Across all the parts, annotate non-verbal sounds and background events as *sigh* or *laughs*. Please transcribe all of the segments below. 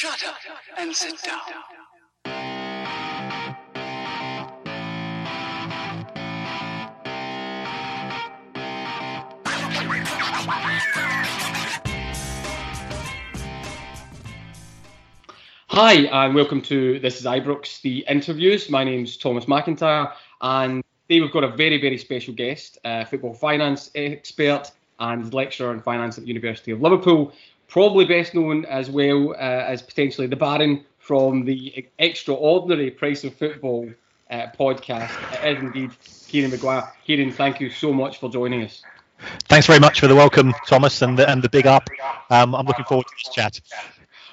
Shut up and sit down. Hi, and welcome to This is Ibrox, the interviews. My name's Thomas McIntyre, and today we've got a very, very special guest, a football finance expert and lecturer in finance at the University of Liverpool, probably best known as well uh, as potentially the Baron from the extraordinary Price of Football uh, podcast. It is indeed Kieran Maguire. Kieran, thank you so much for joining us. Thanks very much for the welcome, Thomas, and the, and the big up. Um, I'm looking forward to this chat.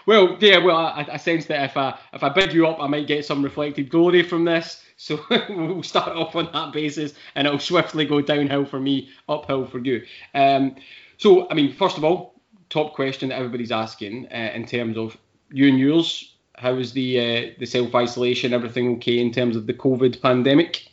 Well, yeah, well, I, I sense that if I if I bid you up, I might get some reflected glory from this. So *laughs* we'll start off on that basis, and it'll swiftly go downhill for me, uphill for you. Um, so, I mean, first of all, top question that everybody's asking uh, in terms of you and yours. How is the uh, the self isolation? Everything okay in terms of the COVID pandemic?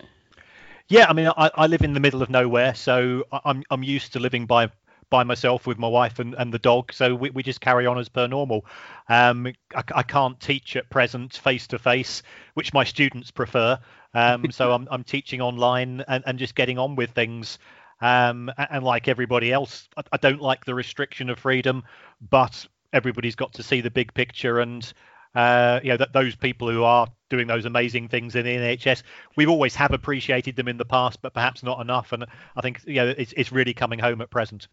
Yeah, I mean, I, I live in the middle of nowhere, so I'm I'm used to living by by myself with my wife and, and the dog. So we, we just carry on as per normal. Um, I, I can't teach at present face to face, which my students prefer. Um, so *laughs* I'm I'm teaching online and, and just getting on with things. Um, and like everybody else, I, I don't like the restriction of freedom, but everybody's got to see the big picture and uh, you know that those people who are doing those amazing things in the NHS, we've always have appreciated them in the past, but perhaps not enough. And I think you know it's, it's really coming home at present.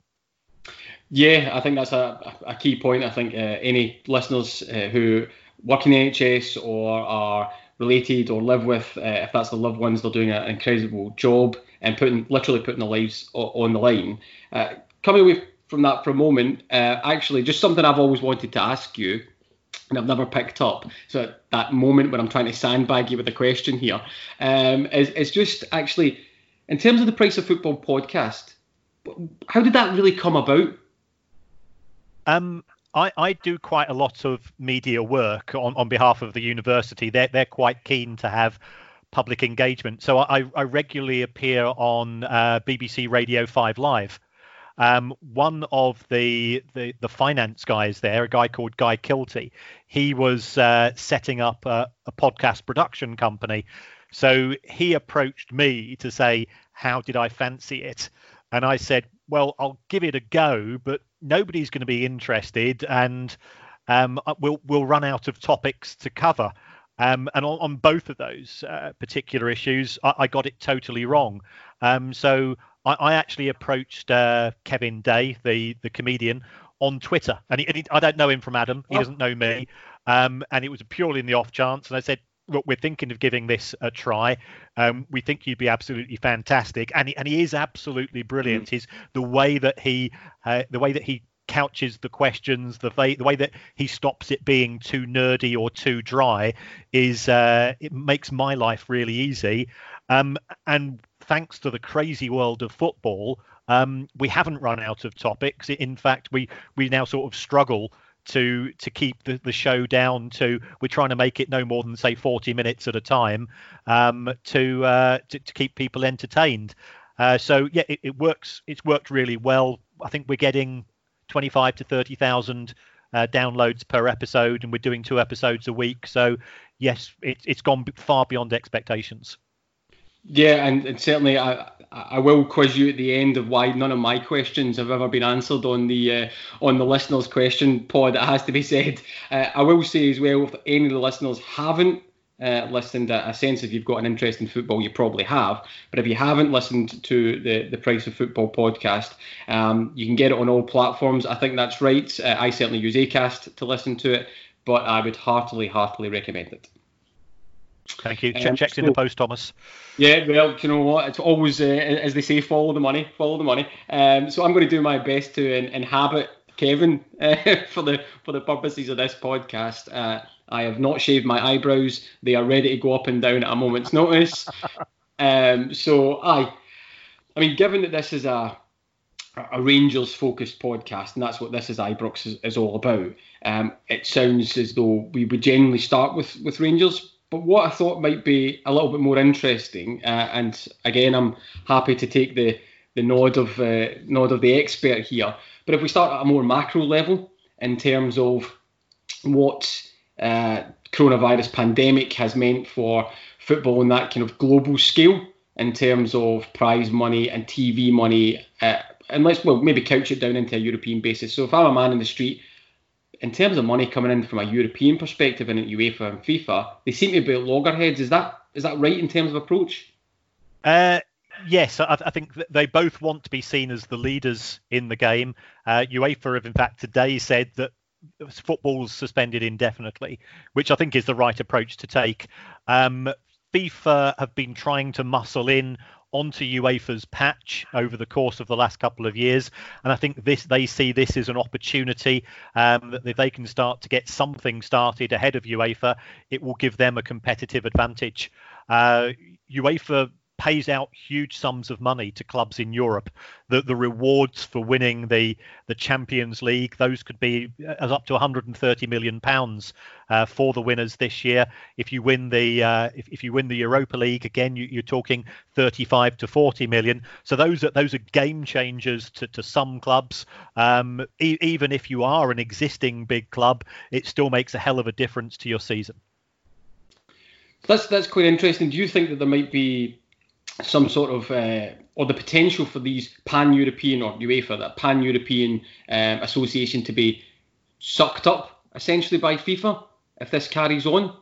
Yeah, I think that's a, a key point. I think uh, any listeners uh, who work in the NHS or are related or live with, uh, if that's the loved ones, they're doing an incredible job and putting literally putting the lives on the line. Uh, coming away from that for a moment, uh, actually, just something I've always wanted to ask you, and I've never picked up. So at that moment when I'm trying to sandbag you with a question here, um, is, is just actually in terms of the Price of Football podcast. How did that really come about? Um, I, I do quite a lot of media work on, on behalf of the university. They're they're quite keen to have public engagement. So I, I regularly appear on uh, BBC Radio Five Live. Um, one of the, the the finance guys there, a guy called Guy Kilty, he was uh, setting up a, a podcast production company. So he approached me to say, "How did I fancy it?" And I said, "Well, I'll give it a go, but nobody's going to be interested, and um, we'll we'll run out of topics to cover." Um, and on, on both of those uh, particular issues, I, I got it totally wrong. Um, so I, I actually approached uh, Kevin Day, the the comedian, on Twitter, and, he, and he, I don't know him from Adam. He Oh. doesn't know me, um, and it was purely in the off chance. And I said, "Look, we're thinking of giving this a try. Um, we think you'd be absolutely fantastic." And he, and he is absolutely brilliant. His the way that he uh, the way that he couches the questions, the way, the way that he stops it being too nerdy or too dry is uh, it makes my life really easy. Um, and thanks to the crazy world of football, um, we haven't run out of topics. In fact, we we now sort of struggle to to keep the, the show down to we're trying to make it no more than say 40 minutes at a time um, to, uh, to to keep people entertained. Uh, so yeah, it, it works. It's worked really well. I think we're getting 25 to 30 thousand uh, downloads per episode, and we're doing two episodes a week. So yes, it, it's gone far beyond expectations. Yeah, and, and certainly I I will quiz you at the end of why none of my questions have ever been answered on the uh, on the listeners' question pod. It has to be said. Uh, I will say as well, if any of the listeners haven't uh, listened, a sense if you've got an interest in football, you probably have. But if you haven't listened to the the Price of Football podcast, um, you can get it on all platforms. I think that's right. Uh, I certainly use Acast to listen to it, but I would heartily, heartily recommend it. Thank you. Um, Check, checked in the post, Thomas. Yeah, well, you know what? It's always, uh, as they say, follow the money, follow the money. Um, so I'm going to do my best to in- inhabit Kevin uh, *laughs* for the for the purposes of this podcast. Uh, I have not shaved my eyebrows; they are ready to go up and down at a moment's notice. *laughs* um, so I, I mean, given that this is a a Rangers focused podcast, and that's what this is Ibrox is, is all about. Um, it sounds as though we would generally start with with Rangers, but what I thought might be a little bit more interesting, uh, and again, I'm happy to take the the nod of uh, nod of the expert here. But if we start at a more macro level in terms of what uh, coronavirus pandemic has meant for football on that kind of global scale in terms of prize money and TV money. Uh, and let's well maybe couch it down into a European basis. So if I'm a man in the street, in terms of money coming in from a European perspective and UEFA and FIFA, they seem to be at loggerheads. Is that is that right in terms of approach? Uh, yes, I, I, think they both want to be seen as the leaders in the game. Uh, UEFA have in fact today said that football's suspended indefinitely, which I think is the right approach to take. Um, FIFA have been trying to muscle in onto UEFA's patch over the course of the last couple of years, and I think this they see this as an opportunity um, that if they can start to get something started ahead of UEFA, it will give them a competitive advantage. Uh, UEFA pays out huge sums of money to clubs in Europe. The the rewards for winning the the Champions League, those could be as up to 130 million pounds uh, for the winners this year. If you win the uh, if, if you win the Europa League again, you, are talking 35 to 40 million. So those are those are game changers to, to some clubs. Um, e- even if you are an existing big club, it still makes a hell of a difference to your season. That's that's quite interesting. Do you think that there might be some sort of uh, or the potential for these pan-European or UEFA that pan-European um, association to be sucked up essentially by FIFA if this carries on?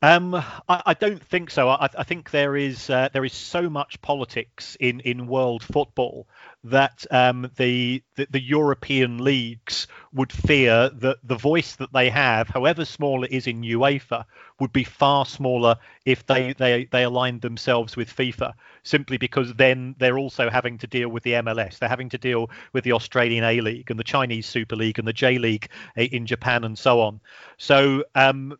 Um, I, I, don't think so. I, I think there is uh, there is so much politics in, in world football that um, the, the, the European leagues would fear that the voice that they have, however small it is in UEFA, would be far smaller if they, they, they aligned themselves with FIFA, simply because then they're also having to deal with the MLS. They're having to deal with the Australian A League and the Chinese Super League and the J League in Japan and so on. So um,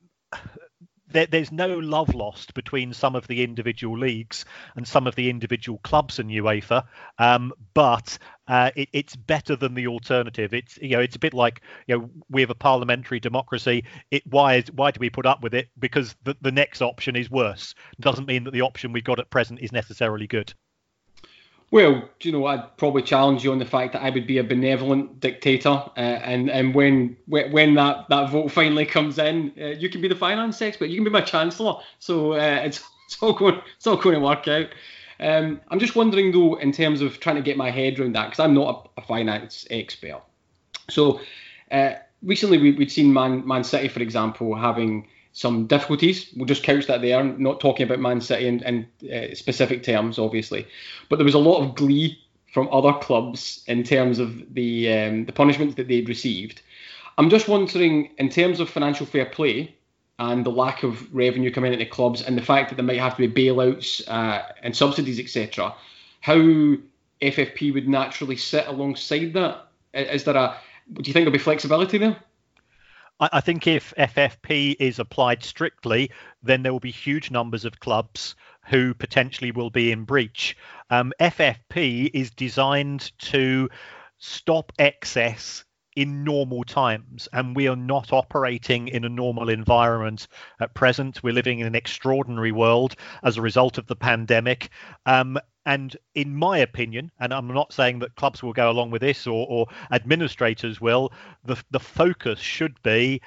there, there's no love lost between some of the individual leagues and some of the individual clubs in UEFA, um, but uh, it, it's better than the alternative. It's you know it's a bit like you know we have a parliamentary democracy. It why is why do we put up with it? Because the, the next option is worse. Doesn't mean that the option we've got at present is necessarily good. Well, you know, I'd probably challenge you on the fact that I would be a benevolent dictator, uh, and and when when that, that vote finally comes in, uh, you can be the finance expert, you can be my chancellor. So uh, it's *laughs* it's all going it's all going to work out. Um, I'm just wondering though, in terms of trying to get my head around that, because I'm not a, a, finance expert. So uh, recently we, we'd seen Man Man City, for example, having some difficulties. We'll just couch that there, not talking about Man City in, in uh, specific terms, obviously. But there was a lot of glee from other clubs in terms of the um, the punishments that they'd received. I'm just wondering, in terms of financial fair play and the lack of revenue coming into clubs, and the fact that there might have to be bailouts uh, and subsidies, etc., how FFP would naturally sit alongside that. Is there a do you think there'll be flexibility there? I, think if FFP is applied strictly, then there will be huge numbers of clubs who potentially will be in breach. Um, FFP is designed to stop excess in normal times, and we are not operating in a normal environment at present. We're living in an extraordinary world as a result of the pandemic. Um, and in my opinion, and I'm not saying that clubs will go along with this or, or administrators will, the, the focus should be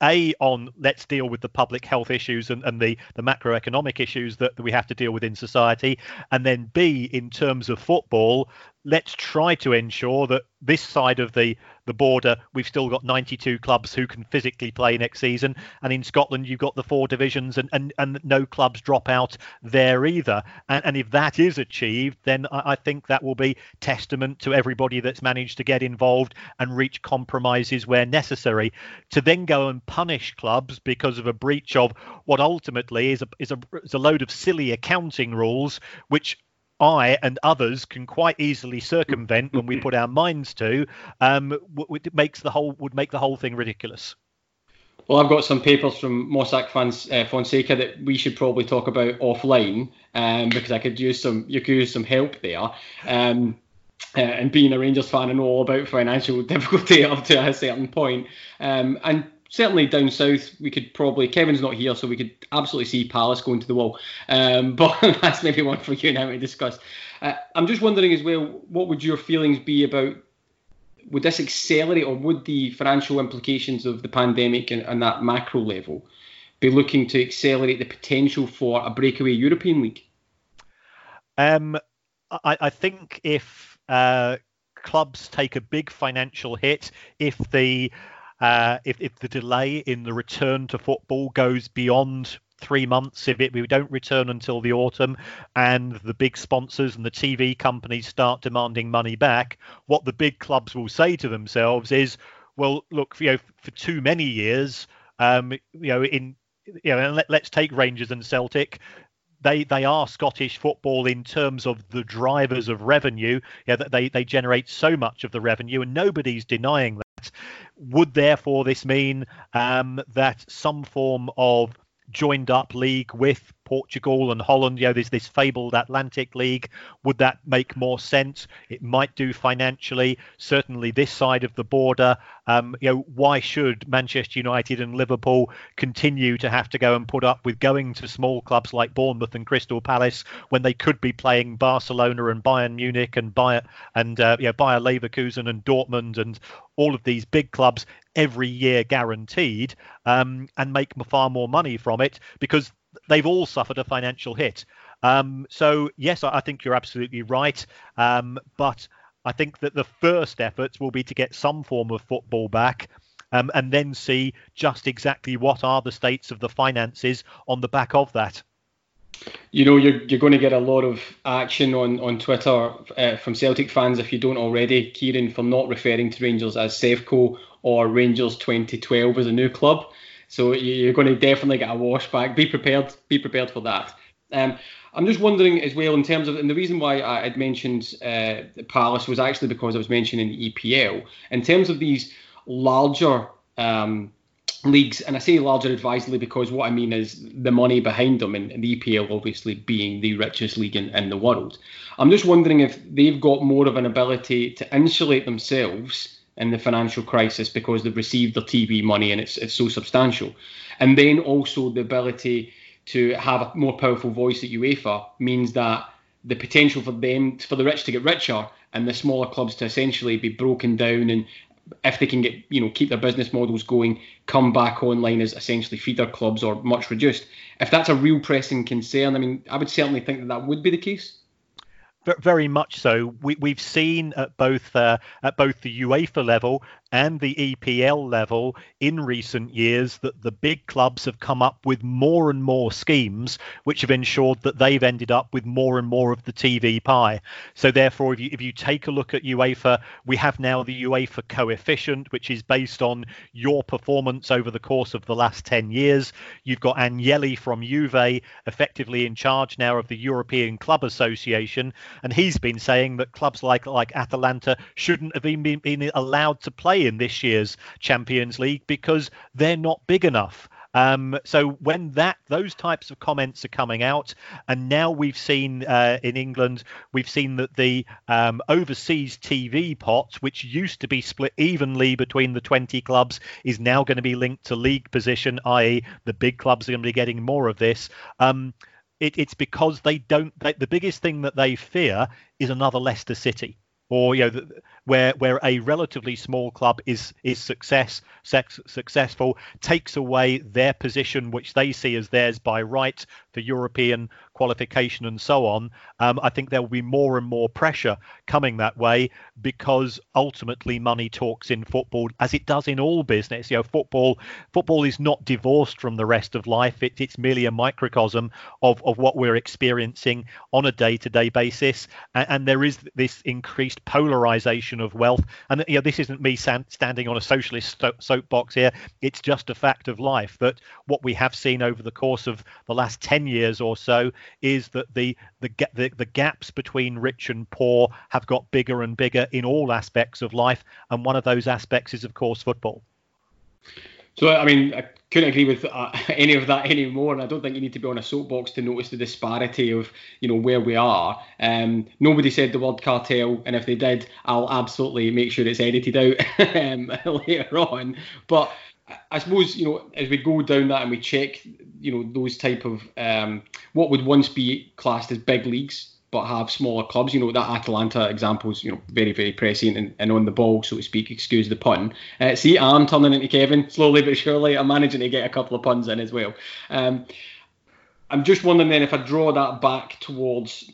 a on let's deal with the public health issues and, and the, the macroeconomic issues that, that we have to deal with in society. And then b in terms of football let's try to ensure that this side of the the border we've still got 92 clubs who can physically play next season. And in Scotland you've got the four divisions and and, and no clubs drop out there either. And, and if that is achieved then I, I think that will be testament to everybody that's managed to get involved and reach compromises where necessary. To then go and punish clubs because of a breach of what ultimately is a is a, is a load of silly accounting rules which I and others can quite easily circumvent when we *laughs* put our minds to, um, w- makes the whole would make the whole thing ridiculous. Well, I've got some papers from Mossack uh, Fonseca that we should probably talk about offline um, because I could use some you could use some help there. Um, uh, and being a Rangers fan, I know all about financial *laughs* difficulty up to a certain point. Um, and certainly down south, we could probably. Kevin's not here, so we could absolutely see Palace going to the wall. Um, *laughs* but that's maybe one for you now to discuss. Uh, I'm just wondering as well, what would your feelings be about would this accelerate, or would the financial implications of the pandemic and, and that macro level be looking to accelerate the potential for a breakaway European league? Um, I, I think if uh, clubs take a big financial hit, if the uh, if, if the delay in the return to football goes beyond three months if it, we don't return until the autumn and the big sponsors and the TV companies start demanding money back, what the big clubs will say to themselves is, well, look, you know, for too many years, um, you know, in you know, let, let's take Rangers and Celtic they they are Scottish football in terms of the drivers of revenue. Yeah, that they they generate so much of the revenue, and nobody's denying that. Would therefore this mean um, that some form of joined up league with Portugal and Holland. You know, there's this fabled Atlantic League. Would that make more sense? It might do financially. Certainly, this side of the border. Um, you know, why should Manchester United and Liverpool continue to have to go and put up with going to small clubs like Bournemouth and Crystal Palace when they could be playing Barcelona and Bayern Munich and Bayer and uh, you know, Bayer Leverkusen and Dortmund and all of these big clubs every year guaranteed um, and make far more money from it because they've all suffered a financial hit. Um, so yes, I think you're absolutely right. Um, but I think that the first efforts will be to get some form of football back. Um, and then see just exactly what are the states of the finances on the back of that. You know, you're, you're going to get a lot of action on, on Twitter uh, from Celtic fans if you don't already, Kieran, for not referring to Rangers as Sevco or Rangers 2012 as a new club. So you're going to definitely get a wash back. Be prepared. Be prepared for that. Um, I'm just wondering as well in terms of, and the reason why I had mentioned uh, Palace was actually because I was mentioning EPL. In terms of these larger um, leagues, and I say larger advisedly because what I mean is the money behind them, and the EPL obviously being the richest league in, in the world. I'm just wondering if they've got more of an ability to insulate themselves in the financial crisis because they've received their TV money and it's it's so substantial. And then also the ability to have a more powerful voice at UEFA means that the potential for them for the rich to get richer and the smaller clubs to essentially be broken down and if they can get you know keep their business models going come back online as essentially feeder clubs or much reduced if that's a real pressing concern i mean i would certainly think that that would be the case very much so. We, we've seen at both uh, at both the UEFA level and the EPL level in recent years that the big clubs have come up with more and more schemes which have ensured that they've ended up with more and more of the TV pie. So therefore, if you if you take a look at UEFA, we have now the UEFA coefficient, which is based on your performance over the course of the last 10 years. You've got Agnelli from Juve effectively in charge now of the European Club Association, and he's been saying that clubs like like Atalanta shouldn't have been, been allowed to play play in this year's Champions League because they're not big enough. Um, so when that those types of comments are coming out, and now we've seen uh, in England, we've seen that the um, overseas TV pot, which used to be split evenly between the 20 clubs, is now going to be linked to league position, i.e., the big clubs are going to be getting more of this. Um, it, it's because they don't. They, the biggest thing that they fear is another Leicester City or you know where where a relatively small club is is success sex, successful takes away their position which they see as theirs by right for European qualification and so on um, I think there will be more and more pressure coming that way because ultimately money talks in football as it does in all business you know football football is not divorced from the rest of life it, it's merely a microcosm of of what we're experiencing on a day-to-day basis and, and there is this increased polarization of wealth. And you know, this isn't me standing on a socialist soapbox here. It's just a fact of life that what we have seen over the course of the last 10 years or so is that the the, the, the gaps between rich and poor have got bigger and bigger in all aspects of life. And one of those aspects is, of course, football. So, I mean, I couldn't agree with uh, *laughs* any of that anymore, and I don't think you need to be on a soapbox to notice the disparity of, you know, where we are. Um, nobody said the word cartel, and if they did, I'll absolutely make sure it's edited out *laughs* um, *laughs* later on. But I suppose, you know, as we go down that and we check, you know, those type of um, what would once be classed as big leagues but have smaller clubs. You know that Atalanta example is you know very very prescient and, and on the ball, so to speak. Excuse the pun. Uh, see, I'm turning into Kevin slowly but surely. I'm managing to get a couple of puns in as well. Um, I'm just wondering then if I draw that back towards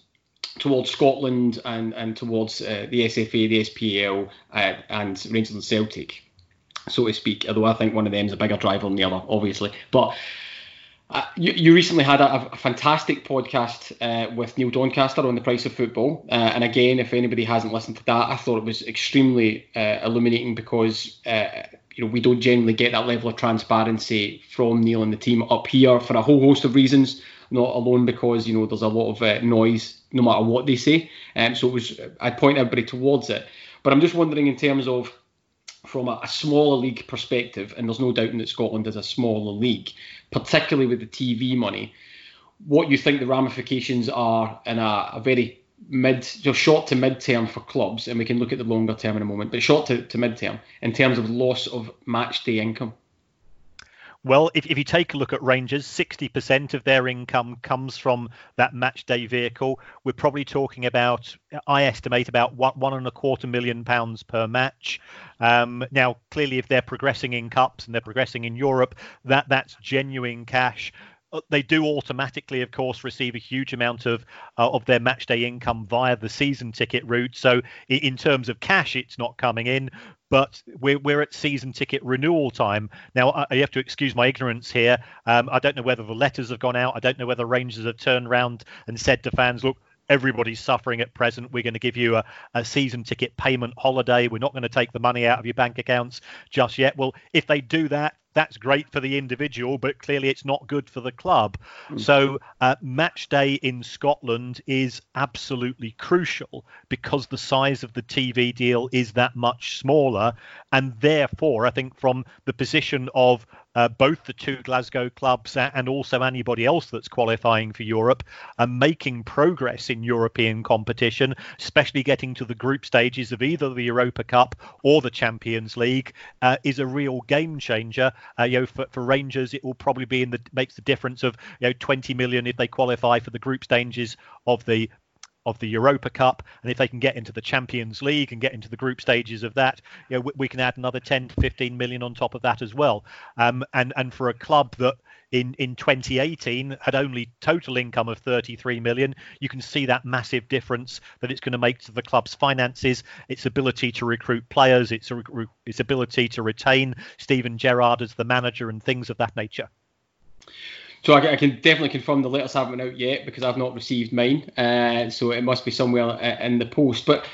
towards Scotland and and towards uh, the SFA, the SPL, uh, and Rangers and Celtic, so to speak. Although I think one of them is a bigger driver than the other, obviously, but. Uh, you, you, recently had a, a fantastic podcast uh, with Neil Doncaster on the price of football, uh, and again, if anybody hasn't listened to that, I thought it was extremely uh, illuminating because uh, you know we don't generally get that level of transparency from Neil and the team up here for a whole host of reasons, not alone because you know there's a lot of uh, noise no matter what they say, um, so it was I'd point everybody towards it, but I'm just wondering in terms of from a, a, smaller league perspective, and there's no doubt that Scotland is a smaller league, particularly with the TV money, what you think the ramifications are in a, a very mid, just short to mid term for clubs, and we can look at the longer term in a moment, but short to, to mid term in terms of loss of match day income. Well, if, if you take a look at Rangers, 60% of their income comes from that match day vehicle. We're probably talking about, I estimate, about one, one and a quarter million pounds per match. Um, now, clearly, if they're progressing in cups and they're progressing in Europe, that that's genuine cash they do automatically, of course, receive a huge amount of uh, of their match day income via the season ticket route. So, in terms of cash, it's not coming in, but we're, we're at season ticket renewal time. Now, I, I have to excuse my ignorance here. Um, I don't know whether the letters have gone out. I don't know whether Rangers have turned around and said to fans, look, everybody's suffering at present. We're going to give you a, a, season ticket payment holiday. We're not going to take the money out of your bank accounts just yet. Well, if they do that, that's great for the individual, but clearly it's not good for the club. Mm-hmm. So, uh, match day in Scotland is absolutely crucial because the size of the TV deal is that much smaller. And therefore, I think from the position of uh, both the two Glasgow clubs and also anybody else that's qualifying for Europe are making progress in European competition, especially getting to the group stages of either the Europa Cup or the Champions League, uh, is a real game changer. Uh, you know, for, for Rangers, it will probably be in the makes the difference of you know 20 million if they qualify for the group stages of the of the Europa Cup, and if they can get into the Champions League and get into the group stages of that, you know, we, we can add another 10 to 15 million on top of that as well. Um, and and for a club that in in 2018 had only total income of 33 million, you can see that massive difference that it's going to make to the club's finances, its ability to recruit players, its its ability to retain Steven Gerrard as the manager, and things of that nature. So I, I, can definitely confirm the letters haven't been out yet because I've not received mine. Uh, so it must be somewhere uh, in the post. But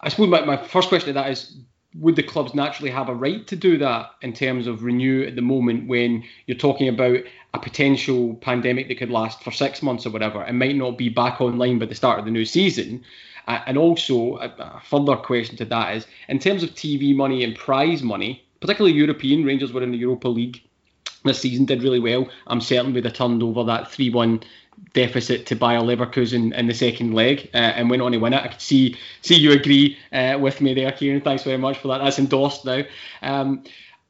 I suppose my, my first question to that is would the clubs naturally have a right to do that in terms of renew at the moment when you're talking about a potential pandemic that could last for six months or whatever and might not be back online by the start of the new season? Uh, and also, a, a further question to that is in terms of TV money and prize money, particularly European, Rangers were in the Europa League this season did really well. I'm certain we'd have turned over that 3 1 deficit to Bayer Leverkusen in the second leg uh, and went on to win it. I could see see you agree uh, with me there, Kieran. Thanks very much for that. That's endorsed now. Um,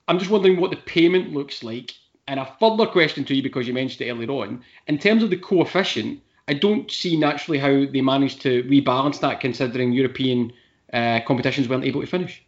I'm just wondering what the payment looks like. And a further question to you because you mentioned it earlier on. In terms of the coefficient, I don't see naturally how they managed to rebalance that considering European uh, competitions weren't able to finish.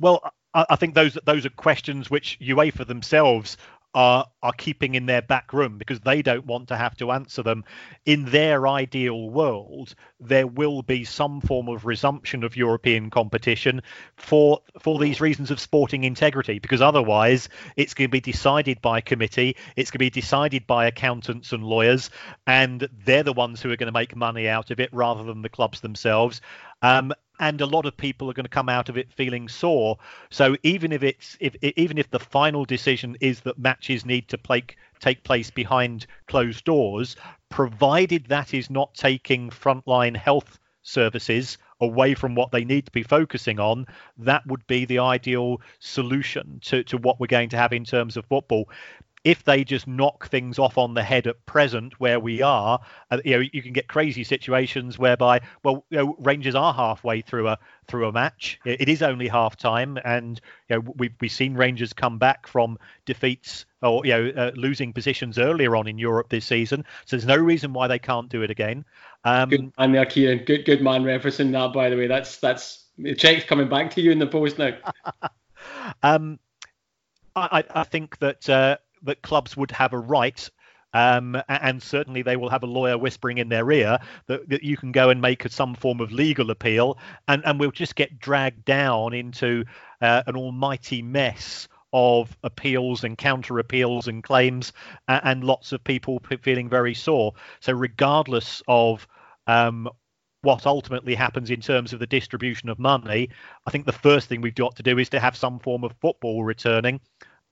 Well, I think those those are questions which UEFA themselves are are keeping in their back room because they don't want to have to answer them. In their ideal world, there will be some form of resumption of European competition for for these reasons of sporting integrity, because otherwise it's going to be decided by committee, it's going to be decided by accountants and lawyers, and they're the ones who are going to make money out of it rather than the clubs themselves. Um, and a lot of people are going to come out of it feeling sore. So even if it's if even if the final decision is that matches need to play, take place behind closed doors, provided that is not taking frontline health services away from what they need to be focusing on, that would be the ideal solution to, to what we're going to have in terms of football if they just knock things off on the head at present where we are, uh, you know, you can get crazy situations whereby, well, you know, Rangers are halfway through a through a match. It is only half time, and you know, we've we've seen Rangers come back from defeats or you know uh, losing positions earlier on in Europe this season. So there's no reason why they can't do it again. Um, good man there, Kieran. Good good man referencing that. By the way, that's that's the check's coming back to you in the post now. *laughs* um, I, I think that uh, that clubs would have a right um, and certainly they will have a lawyer whispering in their ear that, that you can go and make some form of legal appeal, and, and we'll just get dragged down into uh, an almighty mess of appeals and counter appeals and claims, and, and lots of people p- feeling very sore. So, regardless of um, what ultimately happens in terms of the distribution of money, I think the first thing we've got to do is to have some form of football returning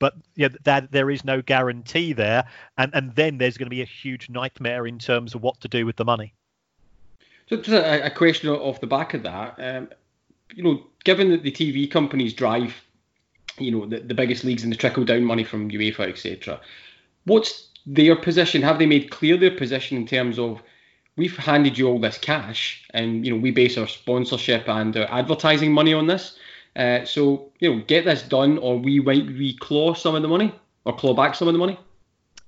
but yeah, that there is no guarantee there, and and then there's going to be a huge nightmare in terms of what to do with the money. So just a, a question off the back of that, um, you know, given that the TV companies drive, you know, the, the biggest leagues and the trickle down money from UEFA, etc. What's their position? Have they made clear their position in terms of we've handed you all this cash, and you know we base our sponsorship and our advertising money on this. Uh, so you know, get this done, or we might reclaw some of the money, or claw back some of the money.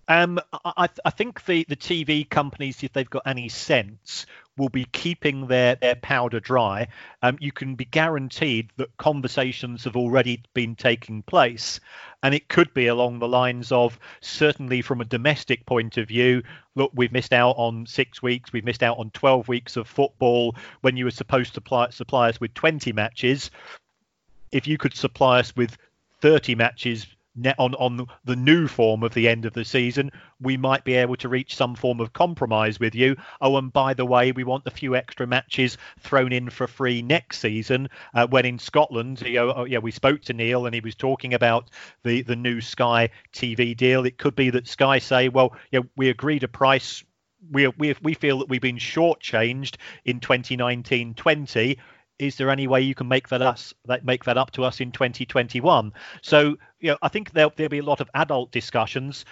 Um, I, I think the, the TV companies, if they've got any sense, will be keeping their, their powder dry. Um, you can be guaranteed that conversations have already been taking place. And it could be along the lines of certainly from a domestic point of view, look, we've missed out on six weeks, we've missed out on 12 weeks of football when you were supposed to supply, supply us with 20 matches if you could supply us with 30 matches on on the new form of the end of the season, we might be able to reach some form of compromise with you. Oh, and by the way, we want a few extra matches thrown in for free next season. Uh, when in Scotland, you know, oh, yeah, we spoke to Neil and he was talking about the the new Sky TV deal. It could be that Sky say, well, yeah, we agreed a price. We, we, we feel that we've been shortchanged in 2019-20 is there any way you can make that us that make that up to us in 2021? So you know, I think there'll there'll be a lot of adult discussions.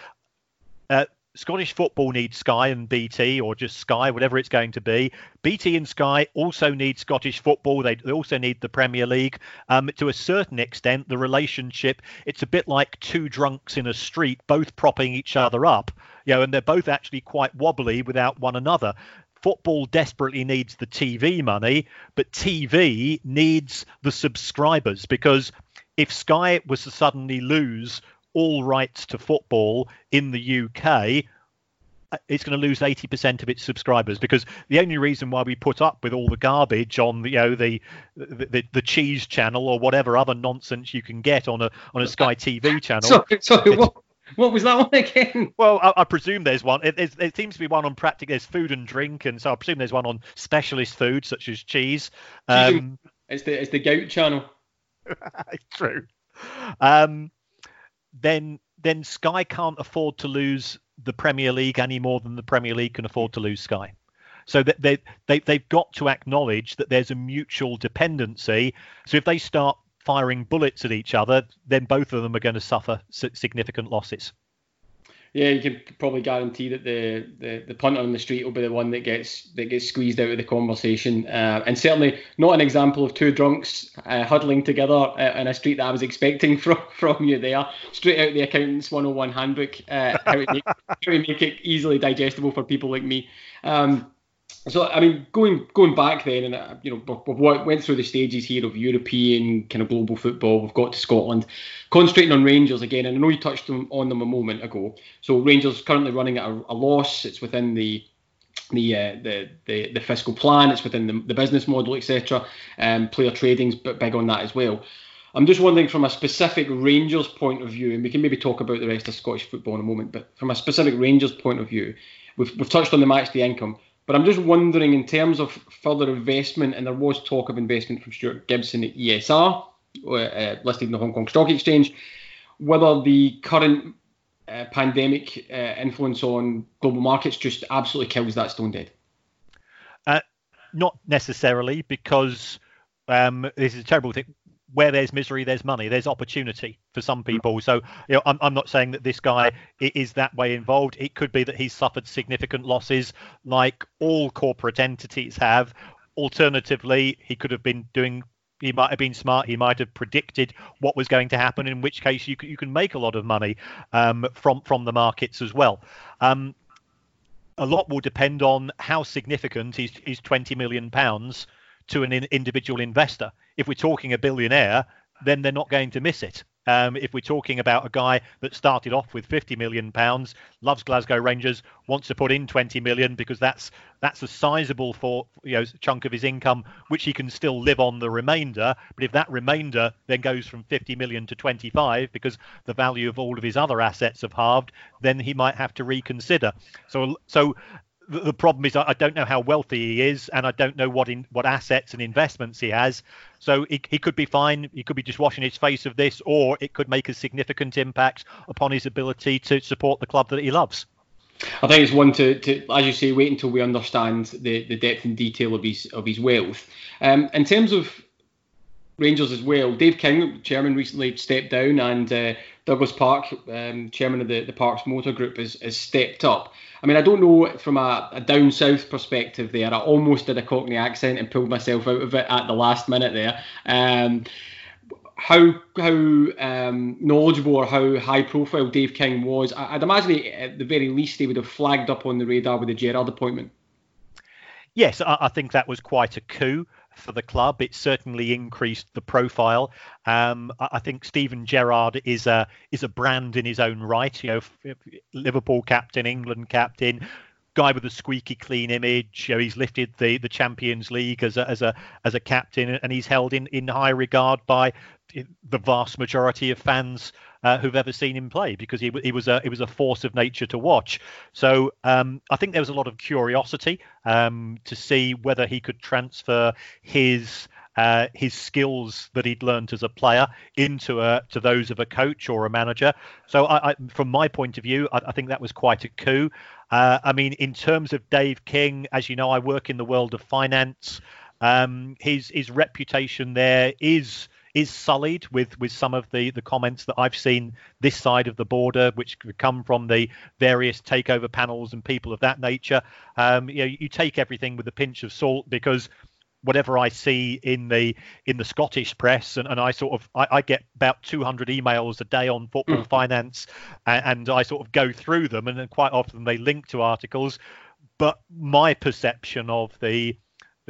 Uh, Scottish football needs Sky and BT, or just Sky, whatever it's going to be. BT and Sky also need Scottish football. They, they also need the Premier League. Um, to a certain extent, the relationship it's a bit like two drunks in a street, both propping each other up. You know, and they're both actually quite wobbly without one another football desperately needs the TV money, but TV needs the subscribers because if Sky was to suddenly lose all rights to football in the UK, uh, it's going to lose 80% of its subscribers because the only reason why we put up with all the garbage on the, you know the, the the cheese channel or whatever other nonsense you can get on a on a Sky TV *laughs* channel. Sorry, sorry what, what was that one again? Well, I, I presume there's one. It, it, it, seems to be one on practical. There's food and drink, and so I presume there's one on specialist food such as cheese. Um, it's the it's the goat channel. *laughs* true. Um, then then Sky can't afford to lose the Premier League any more than the Premier League can afford to lose Sky. So that they, they they've got to acknowledge that there's a mutual dependency. So if they start firing bullets at each other, then both of them are going to suffer significant losses. Yeah, you can probably guarantee that the, the, the punter on the street will be the one that gets that gets squeezed out of the conversation, uh, and certainly not an example of two drunks uh, huddling together uh, in a street that I was expecting *laughs* from from you there. Straight out the accountant's 101 handbook, uh, how, to make, *laughs* to make it easily digestible for people like me. Um, so I mean, going going back then, and uh, you know, we've, went through the stages here of European kind of global football. We've got to Scotland, concentrating on Rangers again. And I know you touched on them a moment ago. So Rangers currently running at a, a loss. It's within the the, uh, the the the fiscal plan. It's within the, the business model, etc. Um, player trading's big on that as well. I'm just wondering from a specific Rangers point of view, and we can maybe talk about the rest of Scottish football in a moment. But from a specific Rangers point of view, we've, we've touched on the match, the income but I'm just wondering, in terms of further investment, and there was talk of investment from Stuart Gibson at ESR, uh, listed in the Hong Kong Stock Exchange, whether the current uh, pandemic uh, influence on global markets just absolutely kills that stone dead. Uh, not necessarily, because um, this is a terrible thing. Where there's misery, there's money. There's opportunity for some people. So, you know, I'm, I'm not saying that this guy is that way involved. It could be that he's suffered significant losses, like all corporate entities have. Alternatively, he could have been doing. He might have been smart. He might have predicted what was going to happen. In which case, you can, you can make a lot of money um, from from the markets as well. Um, a lot will depend on how significant is, is 20 million pounds to an in, individual investor. If we're talking a billionaire, then they're not going to miss it. Um, if we're talking about a guy that started off with 50 million pounds, loves Glasgow Rangers, wants to put in 20 million because that's that's a sizable for you know chunk of his income, which he can still live on the remainder. But if that remainder then goes from 50 million to 25 because the value of all of his other assets have halved, then he might have to reconsider. So so the, the problem is I don't know how wealthy he is, and I don't know what in what assets and investments he has. So he, he could be fine. He could be just washing his face of this, or it could make a significant impact upon his ability to support the club that he loves. I think it's one to, to, as you say, wait until we understand the, the depth and detail of his of his wealth. Um, in terms of Rangers as well, Dave King, chairman, recently stepped down, and uh, Douglas Park, um, chairman of the, the Parks Motor Group, has, has stepped up. I mean, I don't know from a, a, down south perspective there. I almost did a Cockney accent and pulled myself out of it at the last minute there. Um, how how um, knowledgeable or how high profile Dave King was, I, would imagine he, at the very least he would have flagged up on the radar with the Gerrard appointment. Yes, I, I think that was quite a coup for the club. It certainly increased the profile. Um, I, I, think Steven Gerrard is a is a brand in his own right. You know, Liverpool captain, England captain, guy with a squeaky clean image. You know, he's lifted the, the Champions League as a as a as a captain, and he's held in, in high regard by the vast majority of fans uh, who've ever seen him play because he, he was a he was a force of nature to watch. So um, I think there was a lot of curiosity um, to see whether he could transfer his uh, his skills that he'd learned as a player into a, to those of a coach or a manager. So, I, I, from my point of view, I, I, think that was quite a coup. Uh, I mean, in terms of Dave King, as you know, I work in the world of finance. Um, his his reputation there is is sullied with with some of the the comments that I've seen this side of the border, which come from the various takeover panels and people of that nature. Um, you know, you take everything with a pinch of salt because whatever I see in the in the Scottish press, and, and I sort of I, I get about 200 emails a day on football mm. finance, and, and, I sort of go through them, and quite often they link to articles. But my perception of the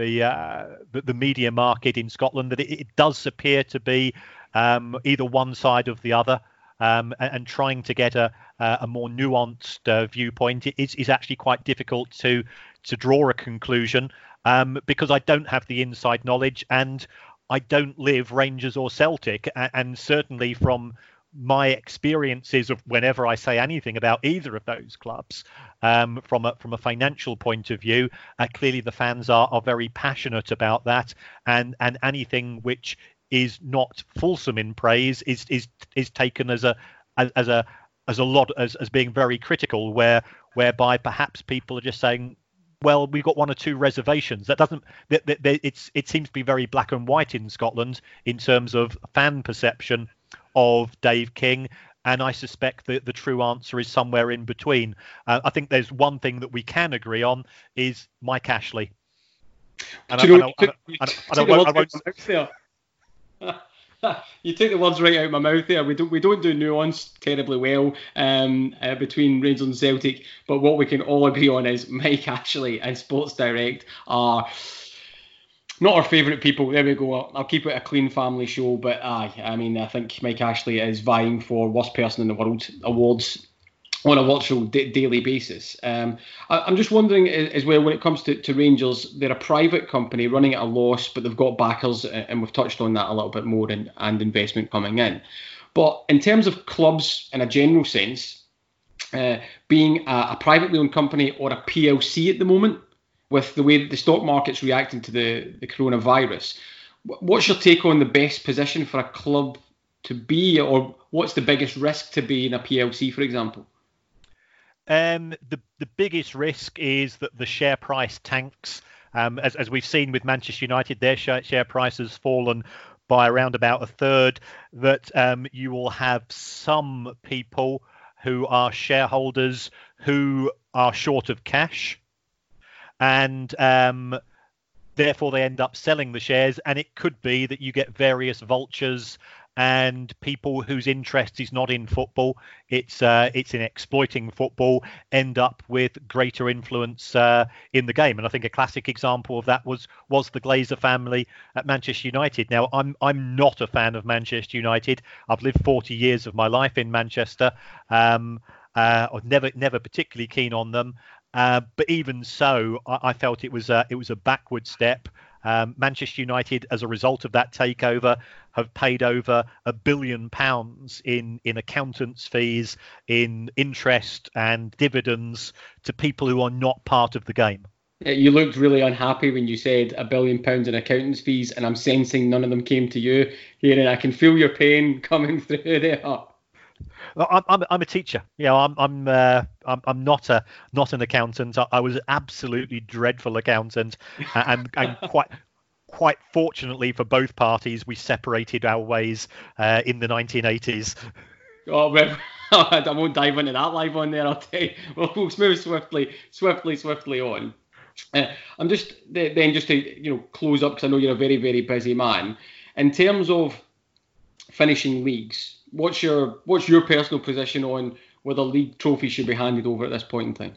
the uh, the, the, media market in Scotland that it, it does appear to be um, either one side of the other. Um, and, and, trying to get a, a more nuanced uh, viewpoint is, is actually quite difficult to to draw a conclusion um, because I don't have the inside knowledge and I don't live Rangers or Celtic, and, and certainly from my experiences of whenever I say anything about either of those clubs, um, from a from a financial point of view, uh, clearly the fans are are very passionate about that, and and anything which is not fulsome in praise is is is taken as a as, as a as a lot as, as being very critical where whereby perhaps people are just saying well we've got one or two reservations. That doesn't that, that, that it's it seems to be very black and white in Scotland in terms of fan perception of Dave King. And I suspect that the true answer is somewhere in between. Uh, I think there's one thing that we can agree on is Mike Ashley. And you I, you take the words right out of my mouth there. We don't we don't do nuance terribly well um, uh, between Rangers and Celtic, but what we can all *laughs* agree on is Mike Ashley and Sports Direct are not our favourite people. There we go. I'll, I'll, keep it a clean family show. But aye, I mean, I think Mike Ashley is vying for worst person in the world awards on a virtual d- daily basis. Um, I, am just wondering as well when it comes to, to Rangers, they're a private company running at a loss, but they've got backers, and we've touched on that a little bit more, and, and investment coming in. But in terms of clubs in a general sense, uh, being a, a privately owned company or a PLC at the moment, with the way the stock market's reacting to the, the coronavirus. What's your take on the best position for a club to be, or what's the biggest risk to be in a PLC, for example? Um, the the biggest risk is that the share price tanks. Um, as, as we've seen with Manchester United, their share, share price has fallen by around about a third, that um, you will have some people who are shareholders who are short of cash, and um, therefore they end up selling the shares. And it could be that you get various vultures and people whose interest is not in football, it's uh, it's in exploiting football, end up with greater influence uh, in the game. And I think a classic example of that was was the Glazer family at Manchester United. Now, I'm I'm not a fan of Manchester United. I've lived 40 years of my life in Manchester. Um, uh, I was never never particularly keen on them. Uh, but even so, I, I, felt it was a, it was a backward step. Um, Manchester United, as a result of that takeover, have paid over a billion pounds in in accountants' fees, in interest and dividends to people who are not part of the game. You looked really unhappy when you said a billion pounds in accountants' fees, and I'm sensing none of them came to you here, and I can feel your pain *laughs* coming through there. I'm, I'm, I'm a teacher. You know, I'm I'm uh, I'm, I'm not a not an accountant. I, I was absolutely dreadful accountant, and, and *laughs* quite quite fortunately for both parties, we separated our ways uh, in the 1980s. Oh, well, *laughs* I won't dive into that live on there. I'll tell you. We'll, *laughs* we'll move swiftly, swiftly, swiftly on. Uh, I'm just then just to you know close up because I know you're a very very busy man. In terms of finishing leagues, what's your what's your personal position on whether league trophy should be handed over at this point in time?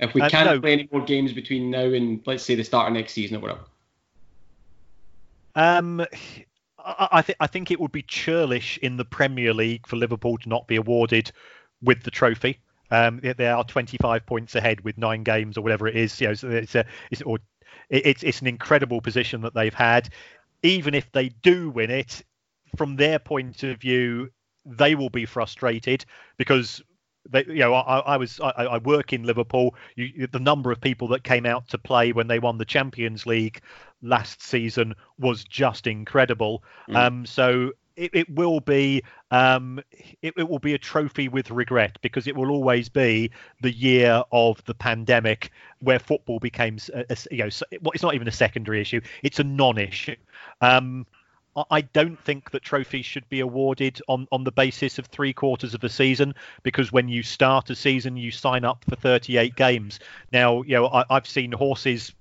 If we uh, can't no. play any more games between now and let's say the start of next season or whatever. Um, I, I think I think it would be churlish in the Premier League for Liverpool to not be awarded with the trophy. Um, they are 25 points ahead with nine games or whatever it is. You know, so it's a it's or it's it's an incredible position that they've had. Even if they do win it, from their point of view, they will be frustrated because they, you know, I, I was I, I, work in Liverpool. You, the number of people that came out to play when they won the Champions League last season was just incredible. Mm. Um, so it, it, will be um, it, it, will be a trophy with regret because it will always be the year of the pandemic where football became a, a, you know well, it's not even a secondary issue it's a non-issue um, I don't think that trophies should be awarded on, on the basis of three quarters of a season because when you start a season, you sign up for 38 games. Now, you know, I, I've seen horses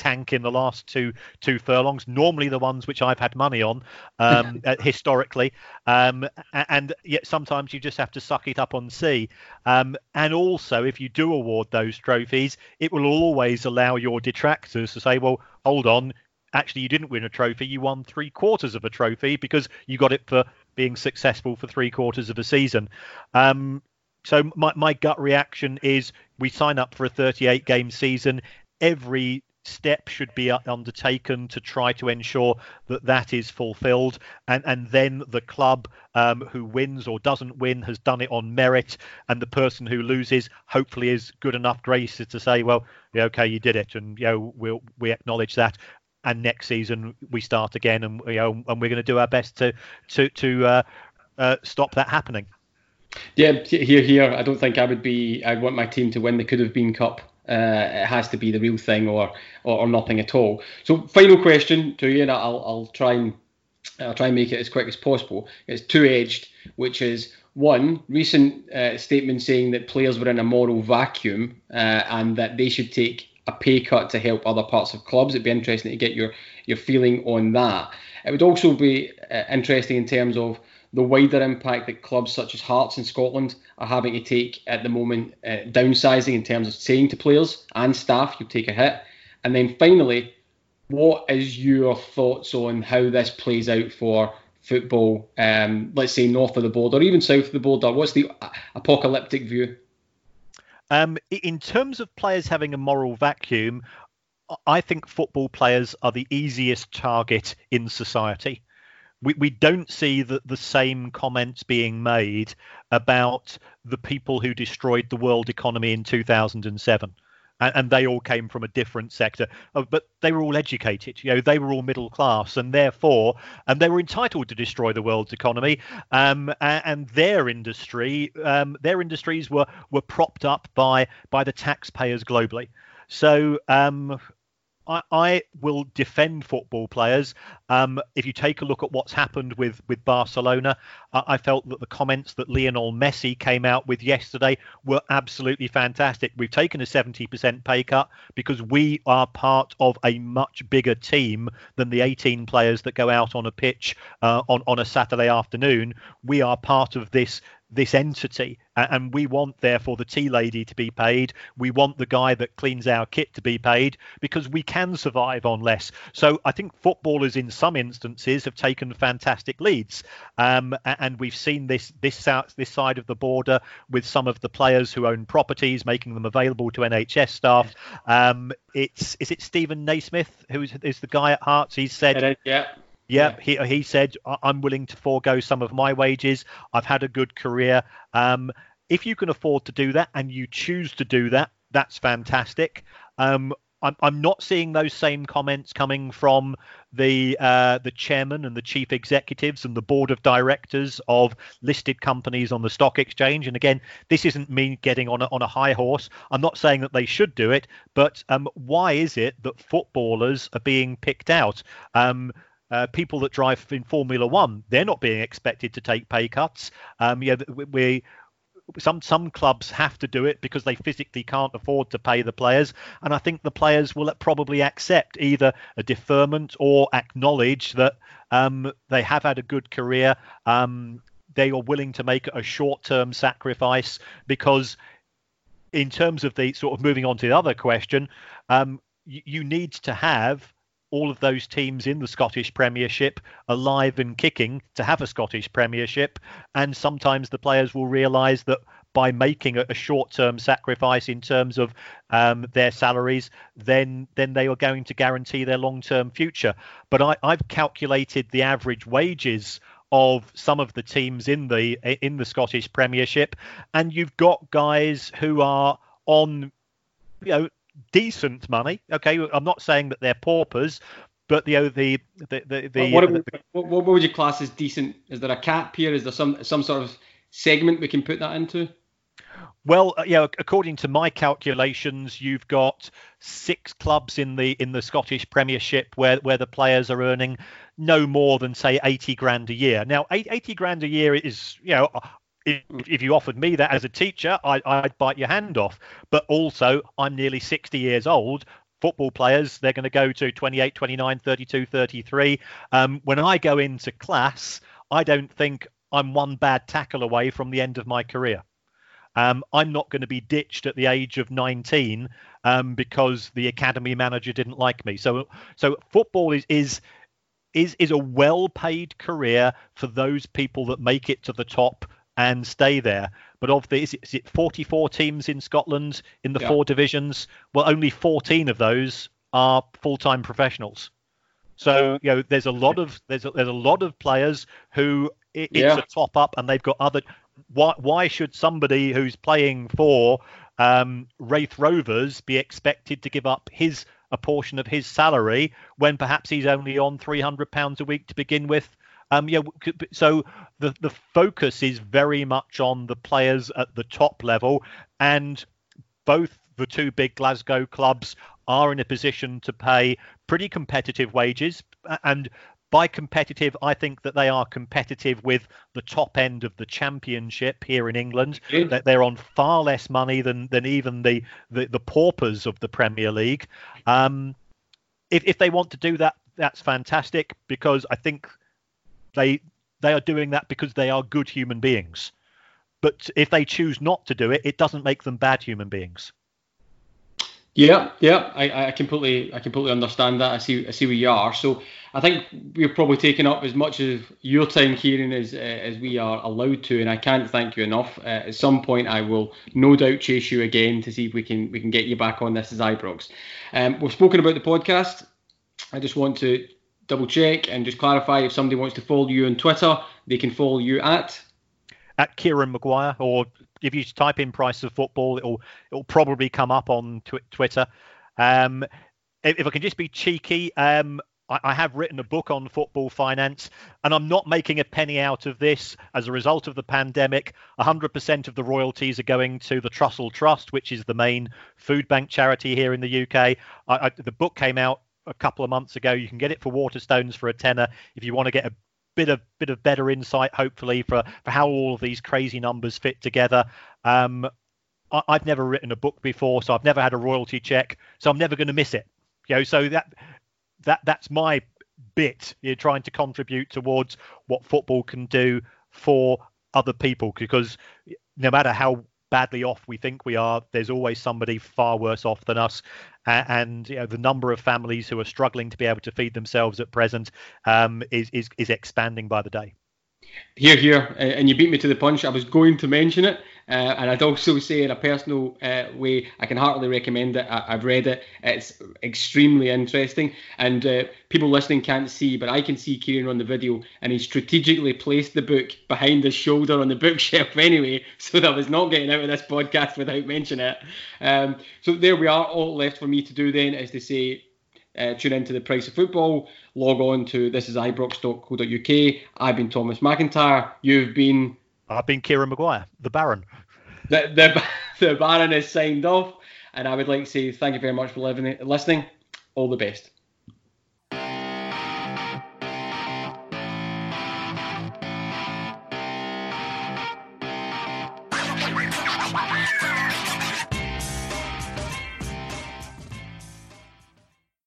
tank in the last two two furlongs. Normally the ones which I've had money on um, *laughs* uh, historically, um, and yet sometimes you just have to suck it up on sea. Um, and also, if you do award those trophies, it will always allow your detractors to say, "Well, hold on, actually you didn't win a trophy, you won three quarters of a trophy because you got it for being successful for three quarters of a season. Um, so my, my gut reaction is we sign up for a 38 game season. Every step should be undertaken to try to ensure that that is fulfilled and and then the club um, who wins or doesn't win has done it on merit and the person who loses hopefully is good enough grace to say well yeah, okay you did it and you know we'll we acknowledge that and next season we start again, and you know, and we're going to do our best to to to uh, uh, stop that happening. Yeah, here, here. I don't think I would be. I want my team to win the could have been cup. Uh, it has to be the real thing, or, or, or nothing at all. So, final question to you, and I'll I'll try and I'll try and make it as quick as possible. It's two edged, which is one recent uh, statement saying that players were in a moral vacuum uh, and that they should take a pay cut to help other parts of clubs. It'd be interesting to get your your feeling on that. It would also be uh, interesting in terms of the wider impact that clubs such as Hearts in Scotland are having to take at the moment, uh, downsizing in terms of saying to players and staff, you'll take a hit. And then finally, what is your thoughts on how this plays out for football, um, let's say north of the border or even south of the border? What's the apocalyptic view? Um, in terms of players having a moral vacuum, I think football players are the easiest target in society. We, we don't see the, the same comments being made about the people who destroyed the world economy in 2007 and, and, they all came from a different sector, uh, but they were all educated. You know, they were all middle class, and therefore, and they were entitled to destroy the world's economy. Um, and, and, their industry, um, their industries were were propped up by by the taxpayers globally. So um, I, I will defend football players. Um, if you take a look at what's happened with with Barcelona, I felt that the comments that Lionel Messi came out with yesterday were absolutely fantastic. We've taken a 70% pay cut because we are part of a much bigger team than the 18 players that go out on a pitch uh, on on a Saturday afternoon. We are part of this this entity and we want therefore the tea lady to be paid. We want the guy that cleans our kit to be paid because we can survive on less. So i think footballers in some instances have taken fantastic leads. Um, and we've seen this this this side of the border with some of the players who own properties making them available to nhs staff. Um, it's is it steven naismith who is, is the guy at hearts? He said yeah yeah, he he said I'm willing to forego some of my wages. I've had a good career. Um, if you can afford to do that and you choose to do that, that's fantastic. Um, I'm, I'm not seeing those same comments coming from the uh, the chairman and the chief executives and the board of directors of listed companies on the stock exchange. And again, this isn't me getting on a, on a high horse. I'm not saying that they should do it, but um, why is it that footballers are being picked out? Um, uh, people that drive in Formula One, they're not being expected to take pay cuts. Um, yeah, we some some clubs have to do it because they physically can't afford to pay the players, and I think the players will probably accept either a deferment or acknowledge that um, they have had a good career. Um, they are willing to make a short-term sacrifice because, in terms of the sort of moving on to the other question, um, you, you need to have all of those teams in the Scottish Premiership alive and kicking to have a Scottish Premiership. And sometimes the players will realise that by making a, short-term sacrifice in terms of um, their salaries, then then they are going to guarantee their long-term future. But I, I've calculated the average wages of some of the teams in the in the Scottish Premiership, and you've got guys who are on you know decent money. Okay, I'm not saying that they're paupers, but the the the the, the, what, the, what, what, would you class as decent? Is there a cap here? Is there some some sort of segment we can put that into? Well, uh, yeah, according to my calculations, you've got six clubs in the in the Scottish Premiership where where the players are earning no more than say 80 grand a year. Now, 80 grand a year is, you know, if, if you offered me that as a teacher, I, I'd bite your hand off. But also, I'm nearly 60 years old. Football players they're going to go to 28 29 32 33 um, when i go into class i don't think i'm one bad tackle away from the end of my career. Um, i'm not going to be ditched at the age of 19 um, because the academy manager didn't like me. So so football is is is is a well paid career for those people that make it to the top and stay there. But of the is it, is it 44 teams in Scotland in the yeah. four divisions? Well, only 14 of those are full-time professionals. So you know, there's a lot of there's a, there's a lot of players who it, it's a top up, and they've got other. Why why should somebody who's playing for um, Raith Rovers be expected to give up his a portion of his salary when perhaps he's only on 300 pounds a week to begin with um, yeah, so the the focus is very much on the players at the top level, and both the two big Glasgow clubs are in a position to pay pretty competitive wages, and by competitive, I think that they are competitive with the top end of the championship here in England. That they're on far less money than than even the the, the paupers of the Premier League. Um, if if they want to do that, that's fantastic because I think they they are doing that because they are good human beings. But if they choose not to do it, it doesn't make them bad human beings. Yeah, yeah, I, I completely I completely understand that. I see I see where you are. So I think we're probably taking up as much of your time, Kieran, as uh, as we are allowed to, and I can't thank you enough. Uh, at some point, I will no doubt chase you again to see if we can we can get you back on this is Ibrox. Um, we've spoken about the podcast. I just want to double check and just clarify if somebody wants to follow you on Twitter, they can follow you at at Kieran Maguire, or if you type in price of football, it'll it'll probably come up on tw- Twitter. Um, if, if, I can just be cheeky, um, I, I have written a book on football finance, and I'm not making a penny out of this as a result of the pandemic. 100% of the royalties are going to the Trussell Trust, which is the main food bank charity here in the UK. I, I, the book came out a couple of months ago. You can get it for Waterstones for a tenner if you want to get a bit of bit of better insight, hopefully, for for how all of these crazy numbers fit together. Um, I, I've never written a book before, so I've never had a royalty check, so I'm never going to miss it. You know, so that that that's my bit. You're trying to contribute towards what football can do for other people because no matter how badly off we think we are, there's always somebody far worse off than us. Uh, and you know, the number of families who are struggling to be able to feed themselves at present um, is, is is expanding by the day. Here, here, and you beat me to the punch. I was going to mention it, uh, and I'd also say, in a personal uh, way, I can heartily recommend it. I, have read it; it's extremely interesting. And uh, people listening can't see, but I can see Kieran on the video, and he strategically placed the book behind his shoulder on the *laughs* bookshelf anyway, so that I was not getting out of this podcast without mentioning it. Um, so there we are. All left for me to do then is to say uh, tune into the price of football. Log on to this is ibrox.co.uk. I've been Thomas McIntyre. You've been. I've been Kieran Maguire, the Baron. The, the, *laughs* the Baron is signed off. And I would like to say thank you very much for listening. All the best.